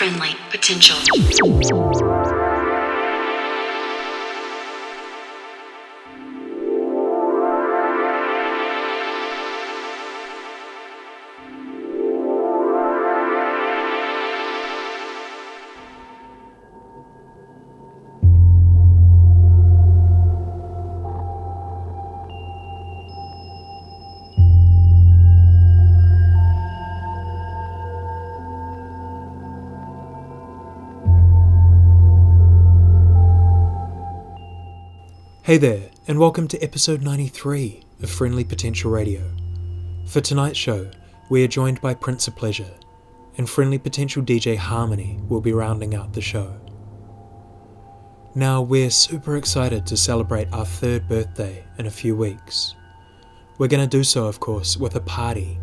friendly potential. Hey there, and welcome to episode 93 of Friendly Potential Radio. For tonight's show, we are joined by Prince of Pleasure, and Friendly Potential DJ Harmony will be rounding out the show. Now, we're super excited to celebrate our third birthday in a few weeks. We're going to do so, of course, with a party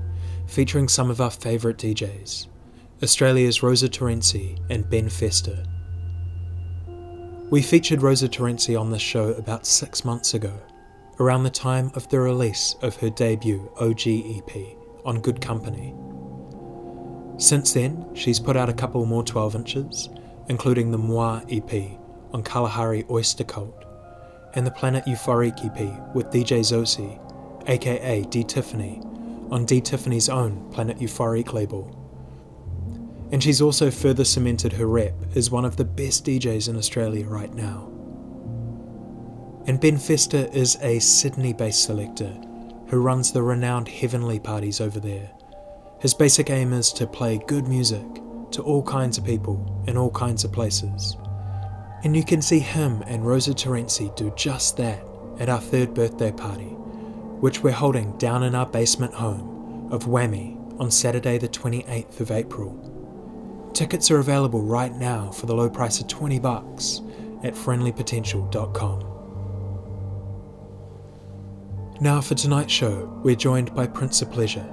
featuring some of our favourite DJs Australia's Rosa Terenzi and Ben Fester. We featured Rosa Terenzi on this show about six months ago, around the time of the release of her debut OG EP on Good Company. Since then, she's put out a couple more 12 inches, including the Moi EP on Kalahari Oyster Cult, and the Planet Euphorique EP with DJ Zosi, aka D Tiffany, on D Tiffany's own Planet Euphorique label and she's also further cemented her rep as one of the best DJs in Australia right now. And Ben Fester is a Sydney based selector who runs the renowned Heavenly parties over there. His basic aim is to play good music to all kinds of people in all kinds of places. And you can see him and Rosa Terenzi do just that at our third birthday party, which we're holding down in our basement home of Whammy on Saturday, the 28th of April. Tickets are available right now for the low price of 20 bucks at friendlypotential.com. Now for tonight's show, we're joined by Prince of Pleasure.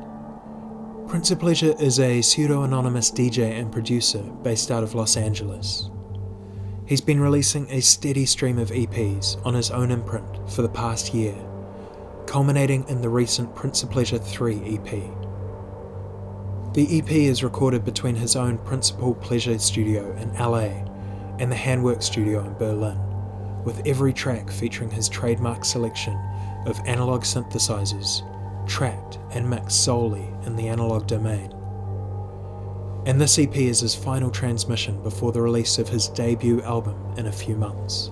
Prince of Pleasure is a pseudo-anonymous DJ and producer based out of Los Angeles. He's been releasing a steady stream of EPs on his own imprint for the past year, culminating in the recent Prince of Pleasure 3 EP. The EP is recorded between his own Principal Pleasure studio in LA and the Handwork studio in Berlin, with every track featuring his trademark selection of analog synthesizers, tracked and mixed solely in the analog domain. And this EP is his final transmission before the release of his debut album in a few months.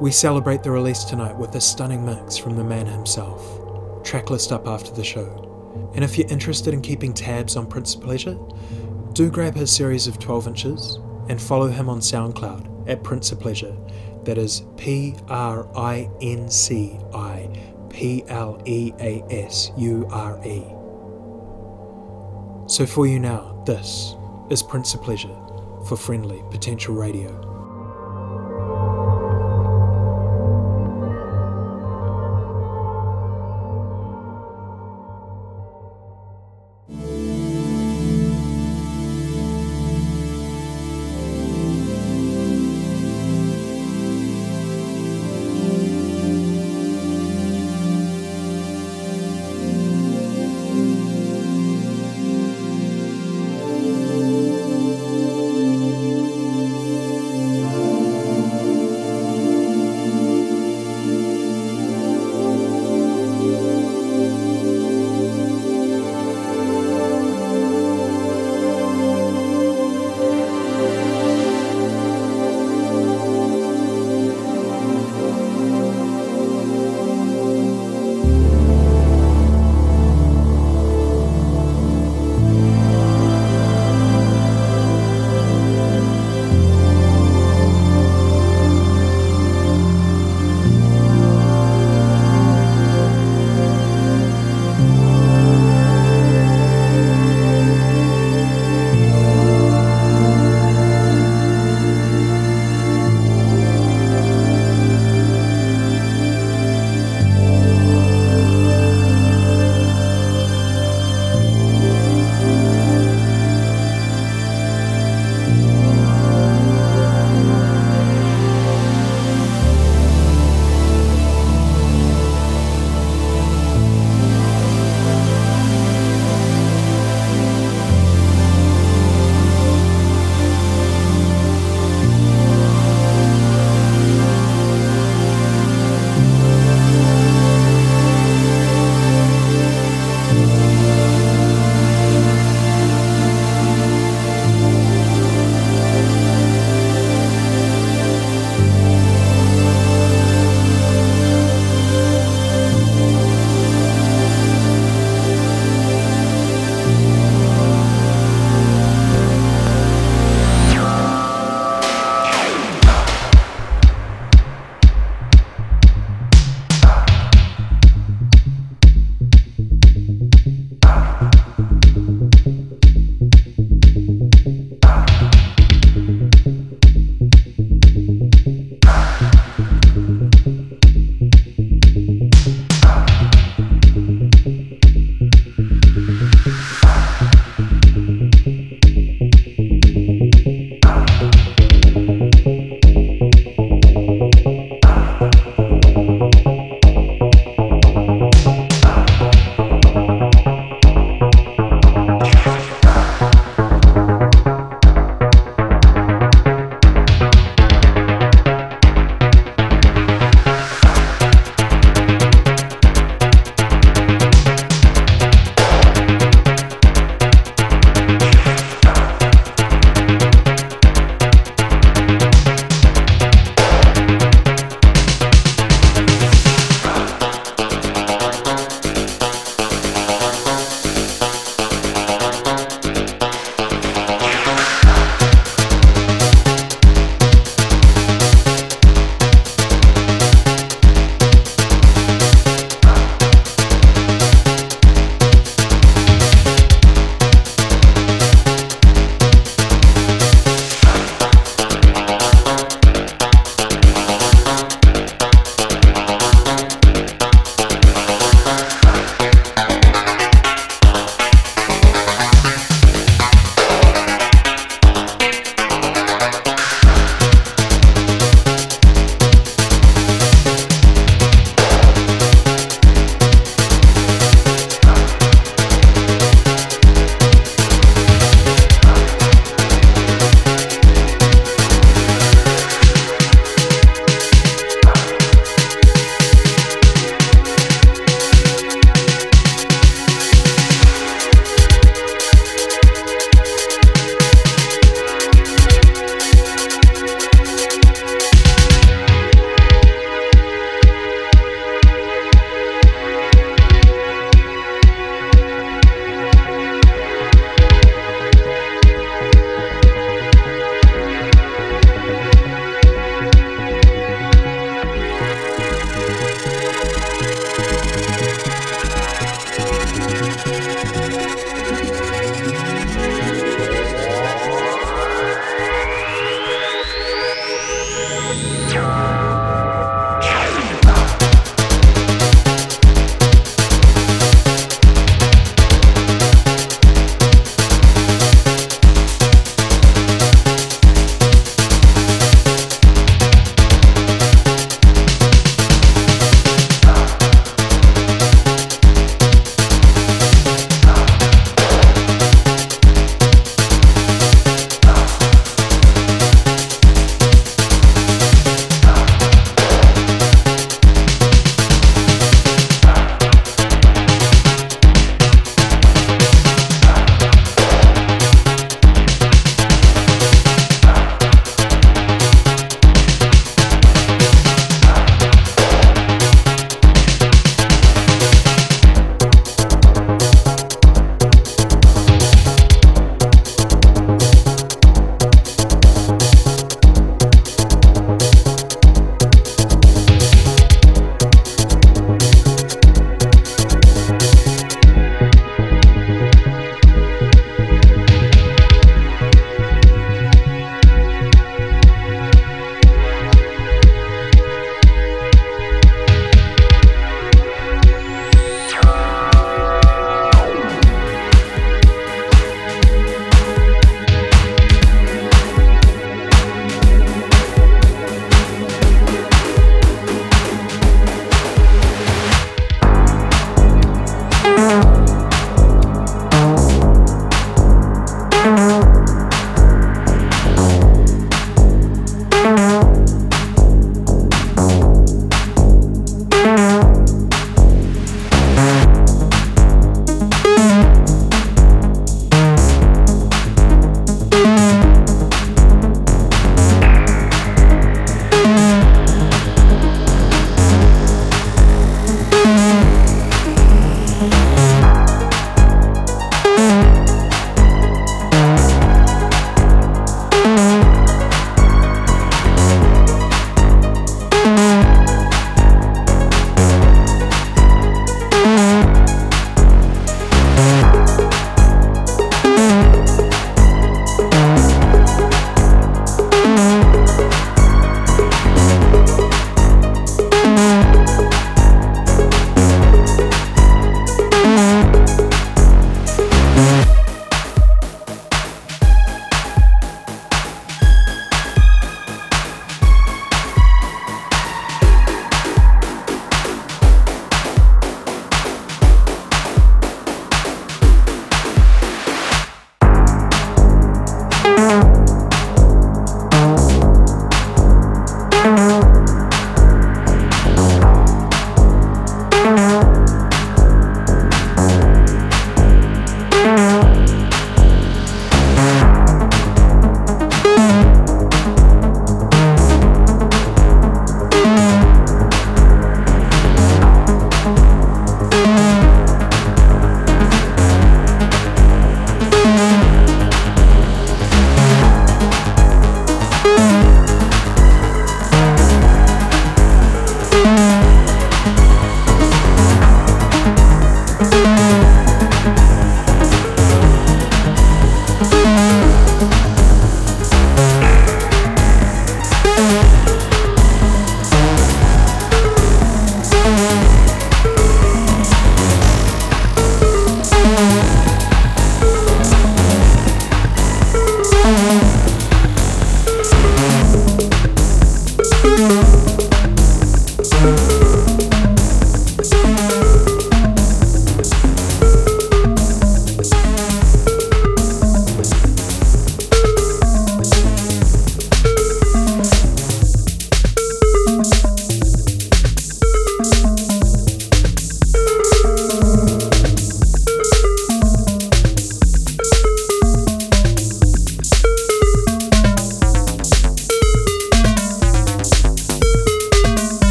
We celebrate the release tonight with a stunning mix from the man himself. Tracklist up after the show. And if you're interested in keeping tabs on Prince of Pleasure, do grab his series of 12 inches and follow him on SoundCloud at Prince of Pleasure. That is P R I N C I P L E A S U R E. So for you now, this is Prince of Pleasure for Friendly Potential Radio.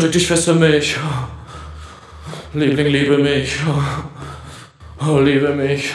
Drück dich fest an mich. Liebling, liebe mich. Oh, liebe mich.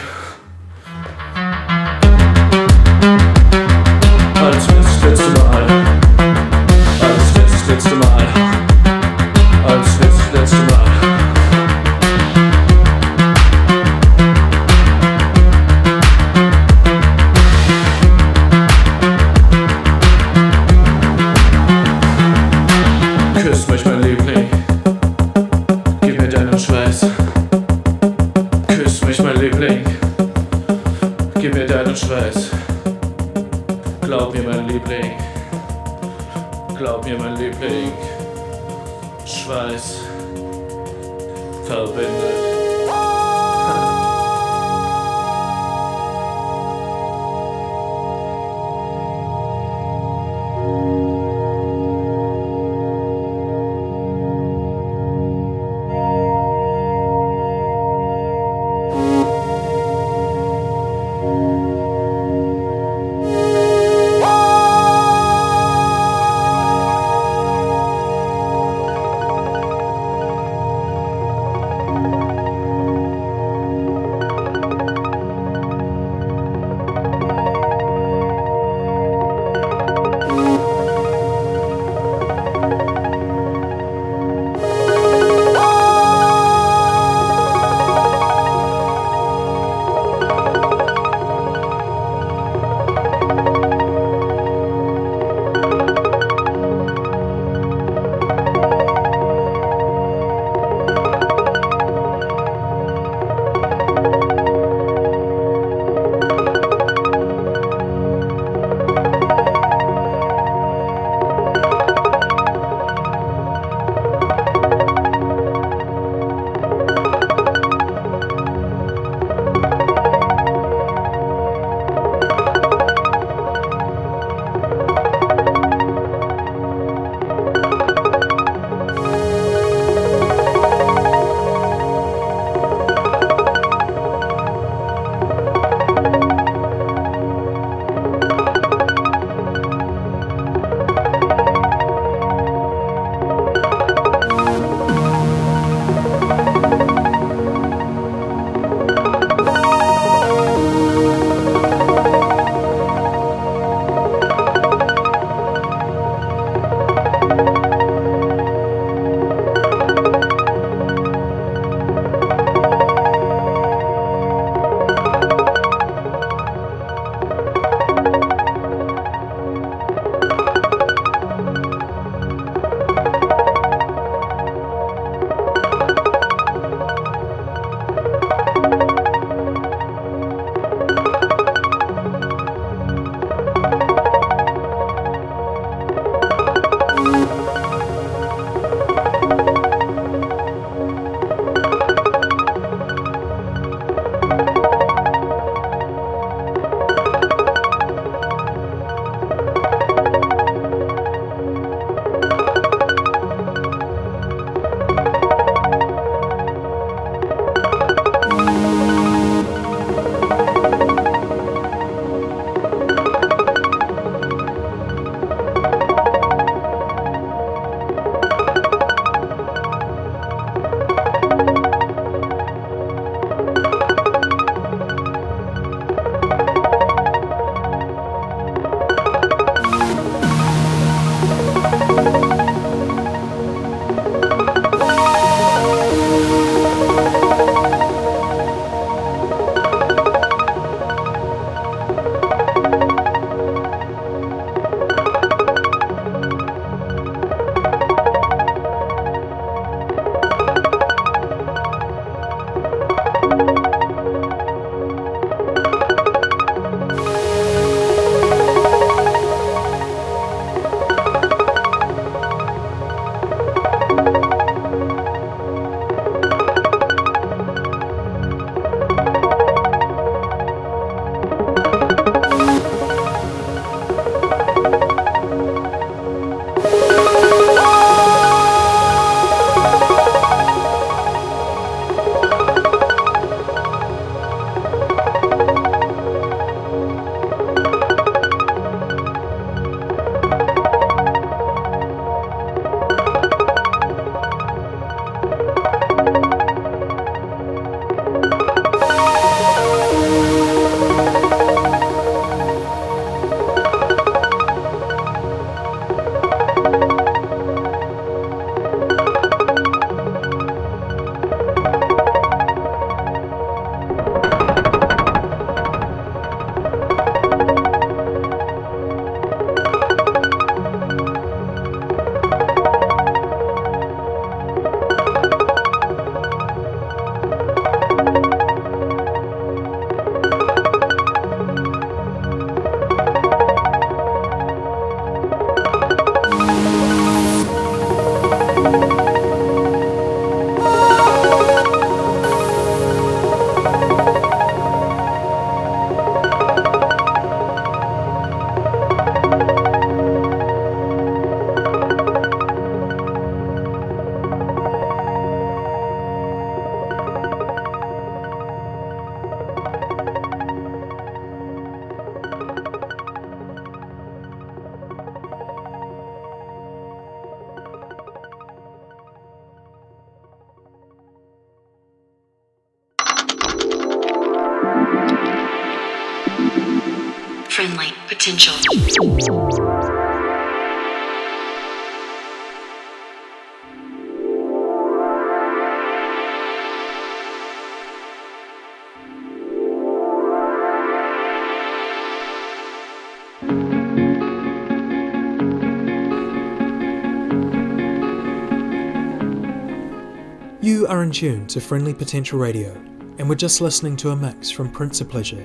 You are in tune to Friendly Potential Radio, and we're just listening to a mix from Prince of Pleasure,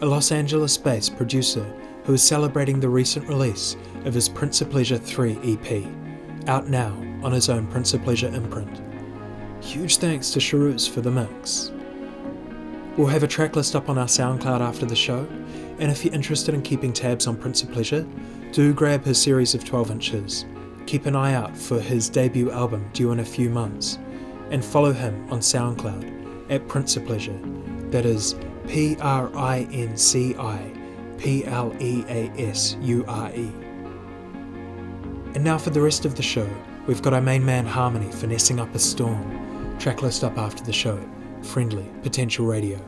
a Los Angeles based producer who is celebrating the recent release of his Prince of Pleasure 3 EP, out now on his own Prince of Pleasure imprint. Huge thanks to Charus for the mix. We'll have a track list up on our SoundCloud after the show, and if you're interested in keeping tabs on Prince of Pleasure, do grab his series of 12 inches. Keep an eye out for his debut album due in a few months, and follow him on SoundCloud at Prince of Pleasure. That is P R I N C I P L E A S U R E. And now for the rest of the show, we've got our main man Harmony finessing up a storm. Track list up after the show. Friendly Potential Radio.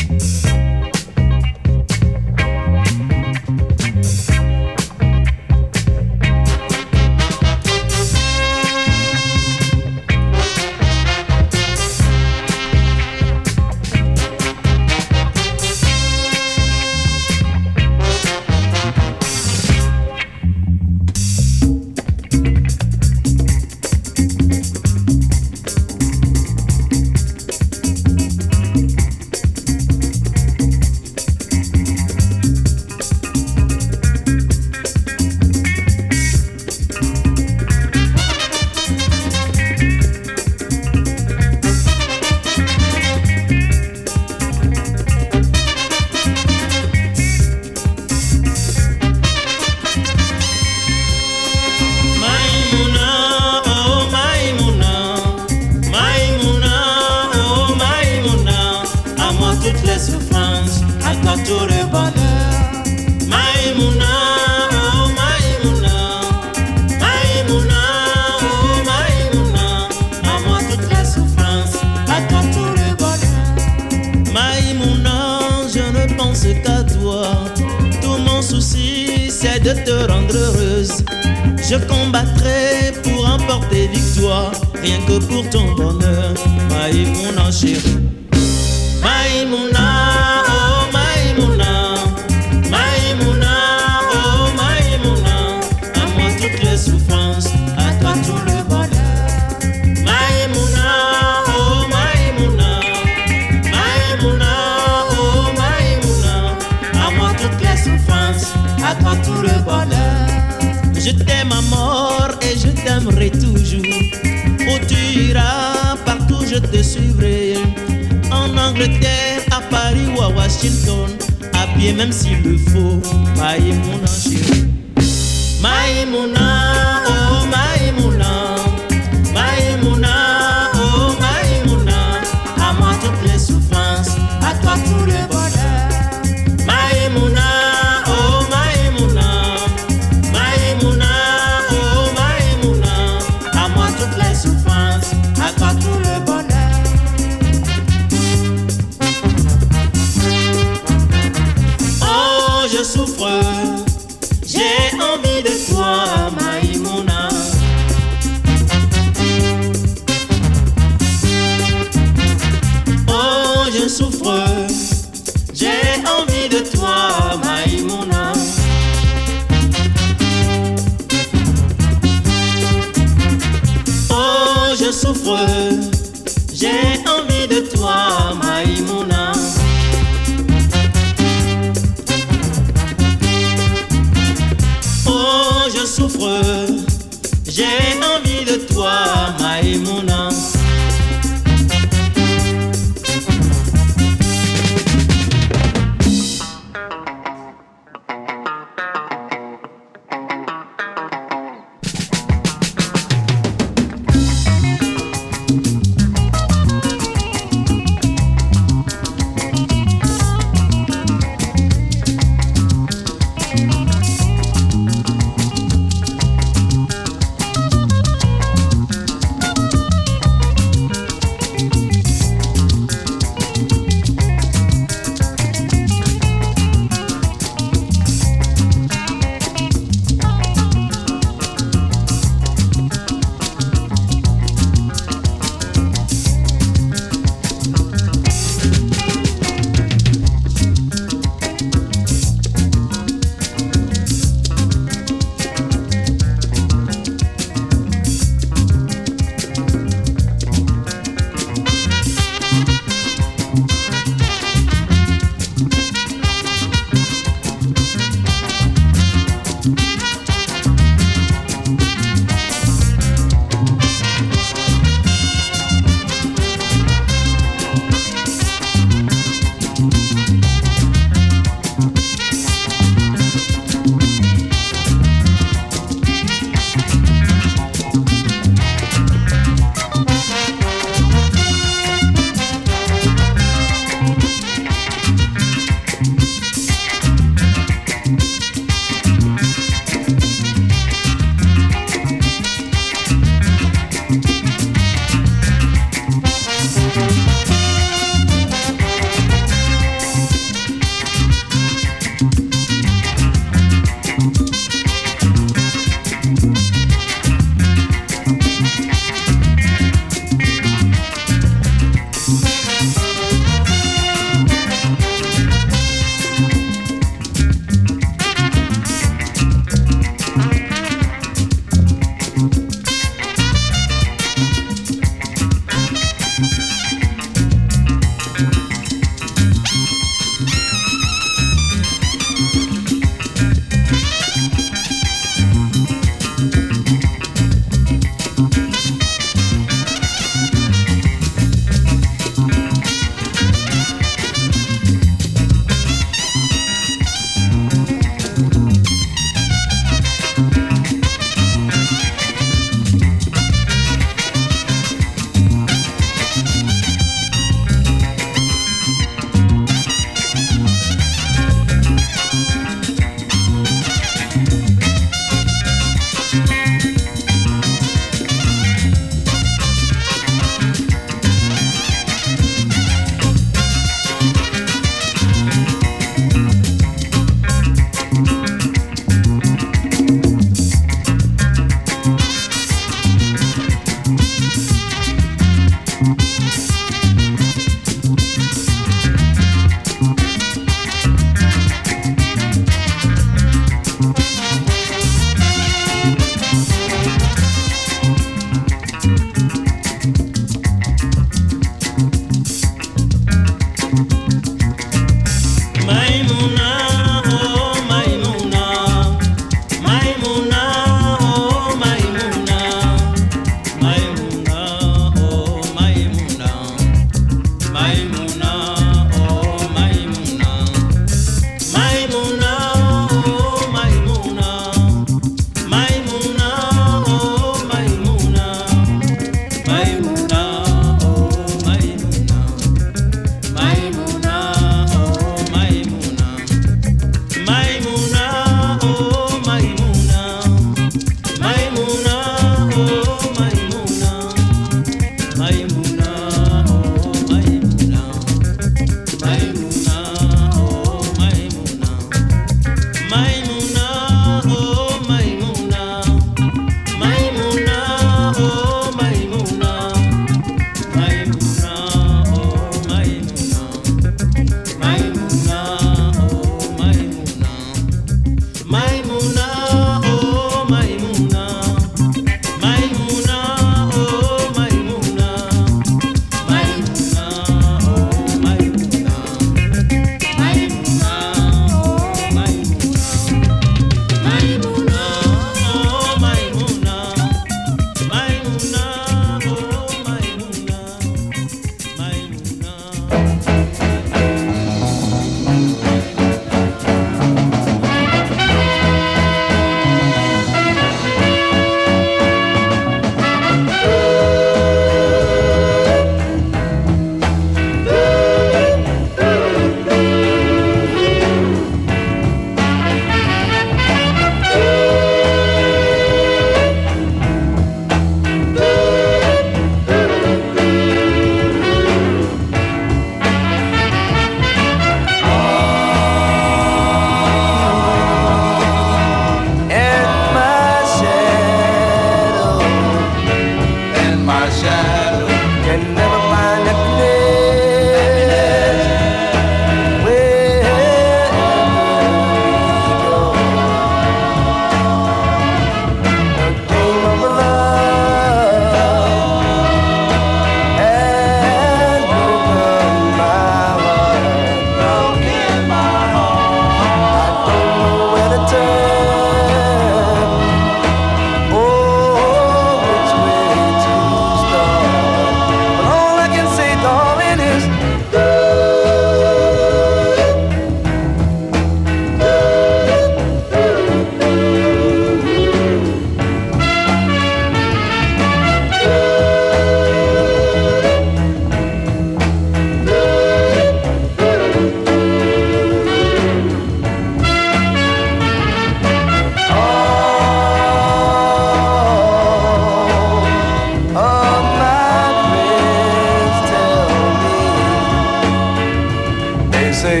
They say,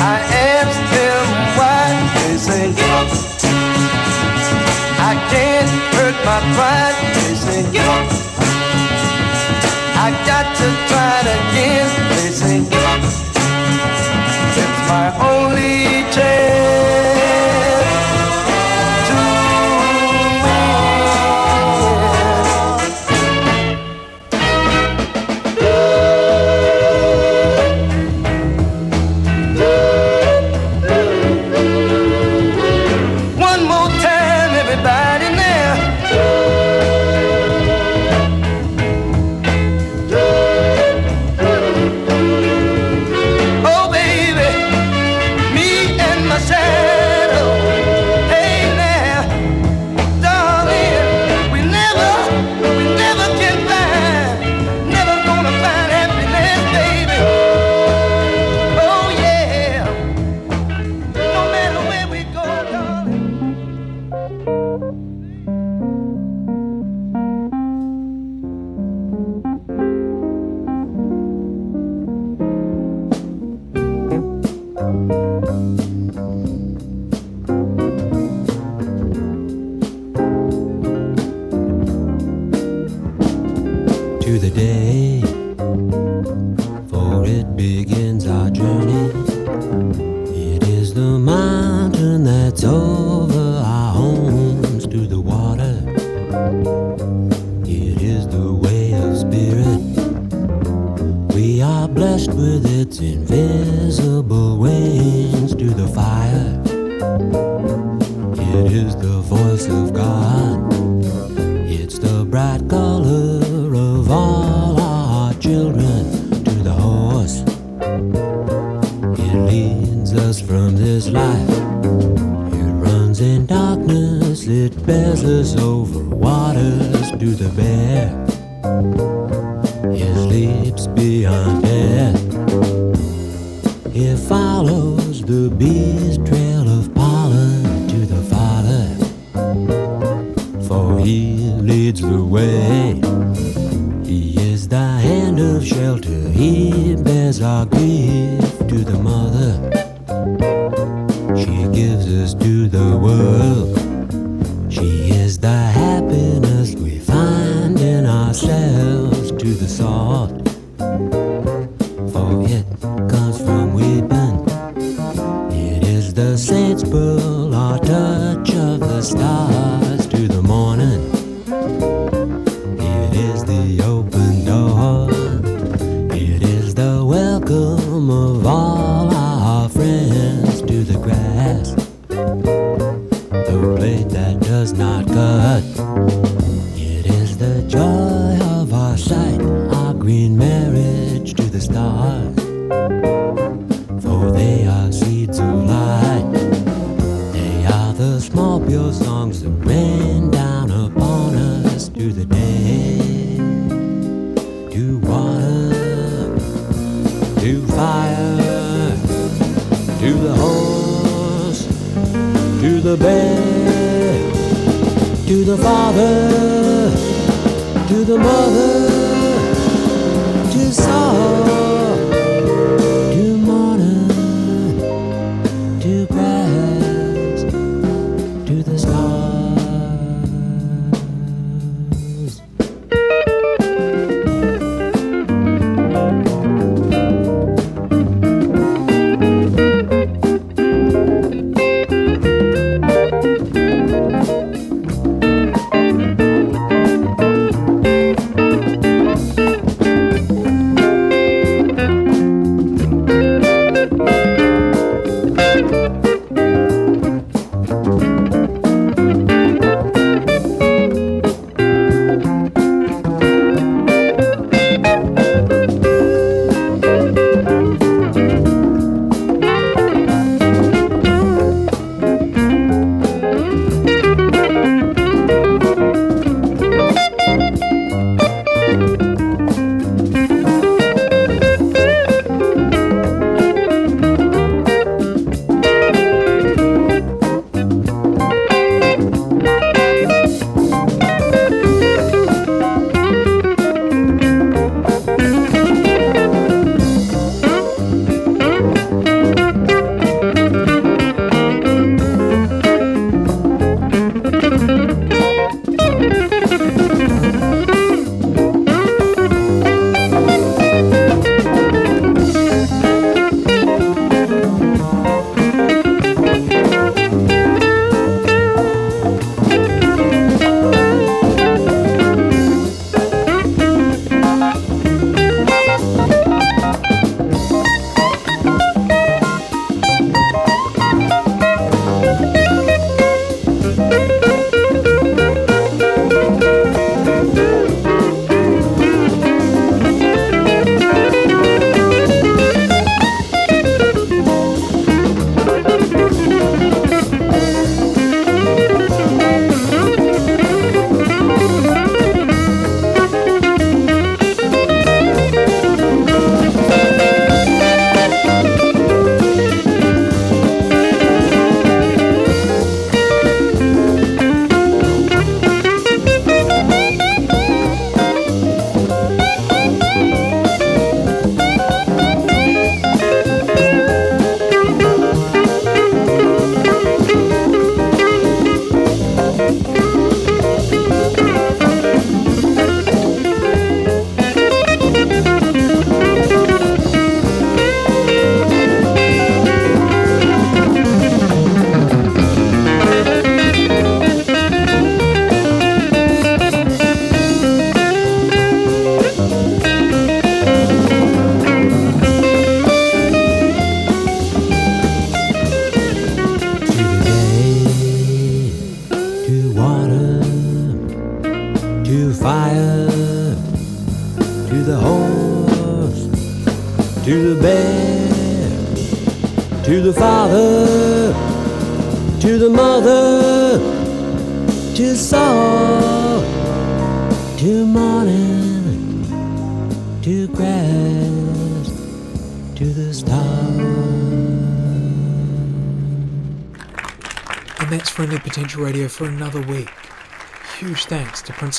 I ask them why, they say, I can't hurt my pride, they say, I got to try it again.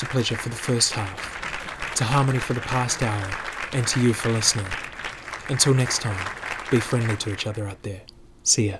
To Pleasure for the first half, to Harmony for the past hour, and to you for listening. Until next time, be friendly to each other out there. See ya.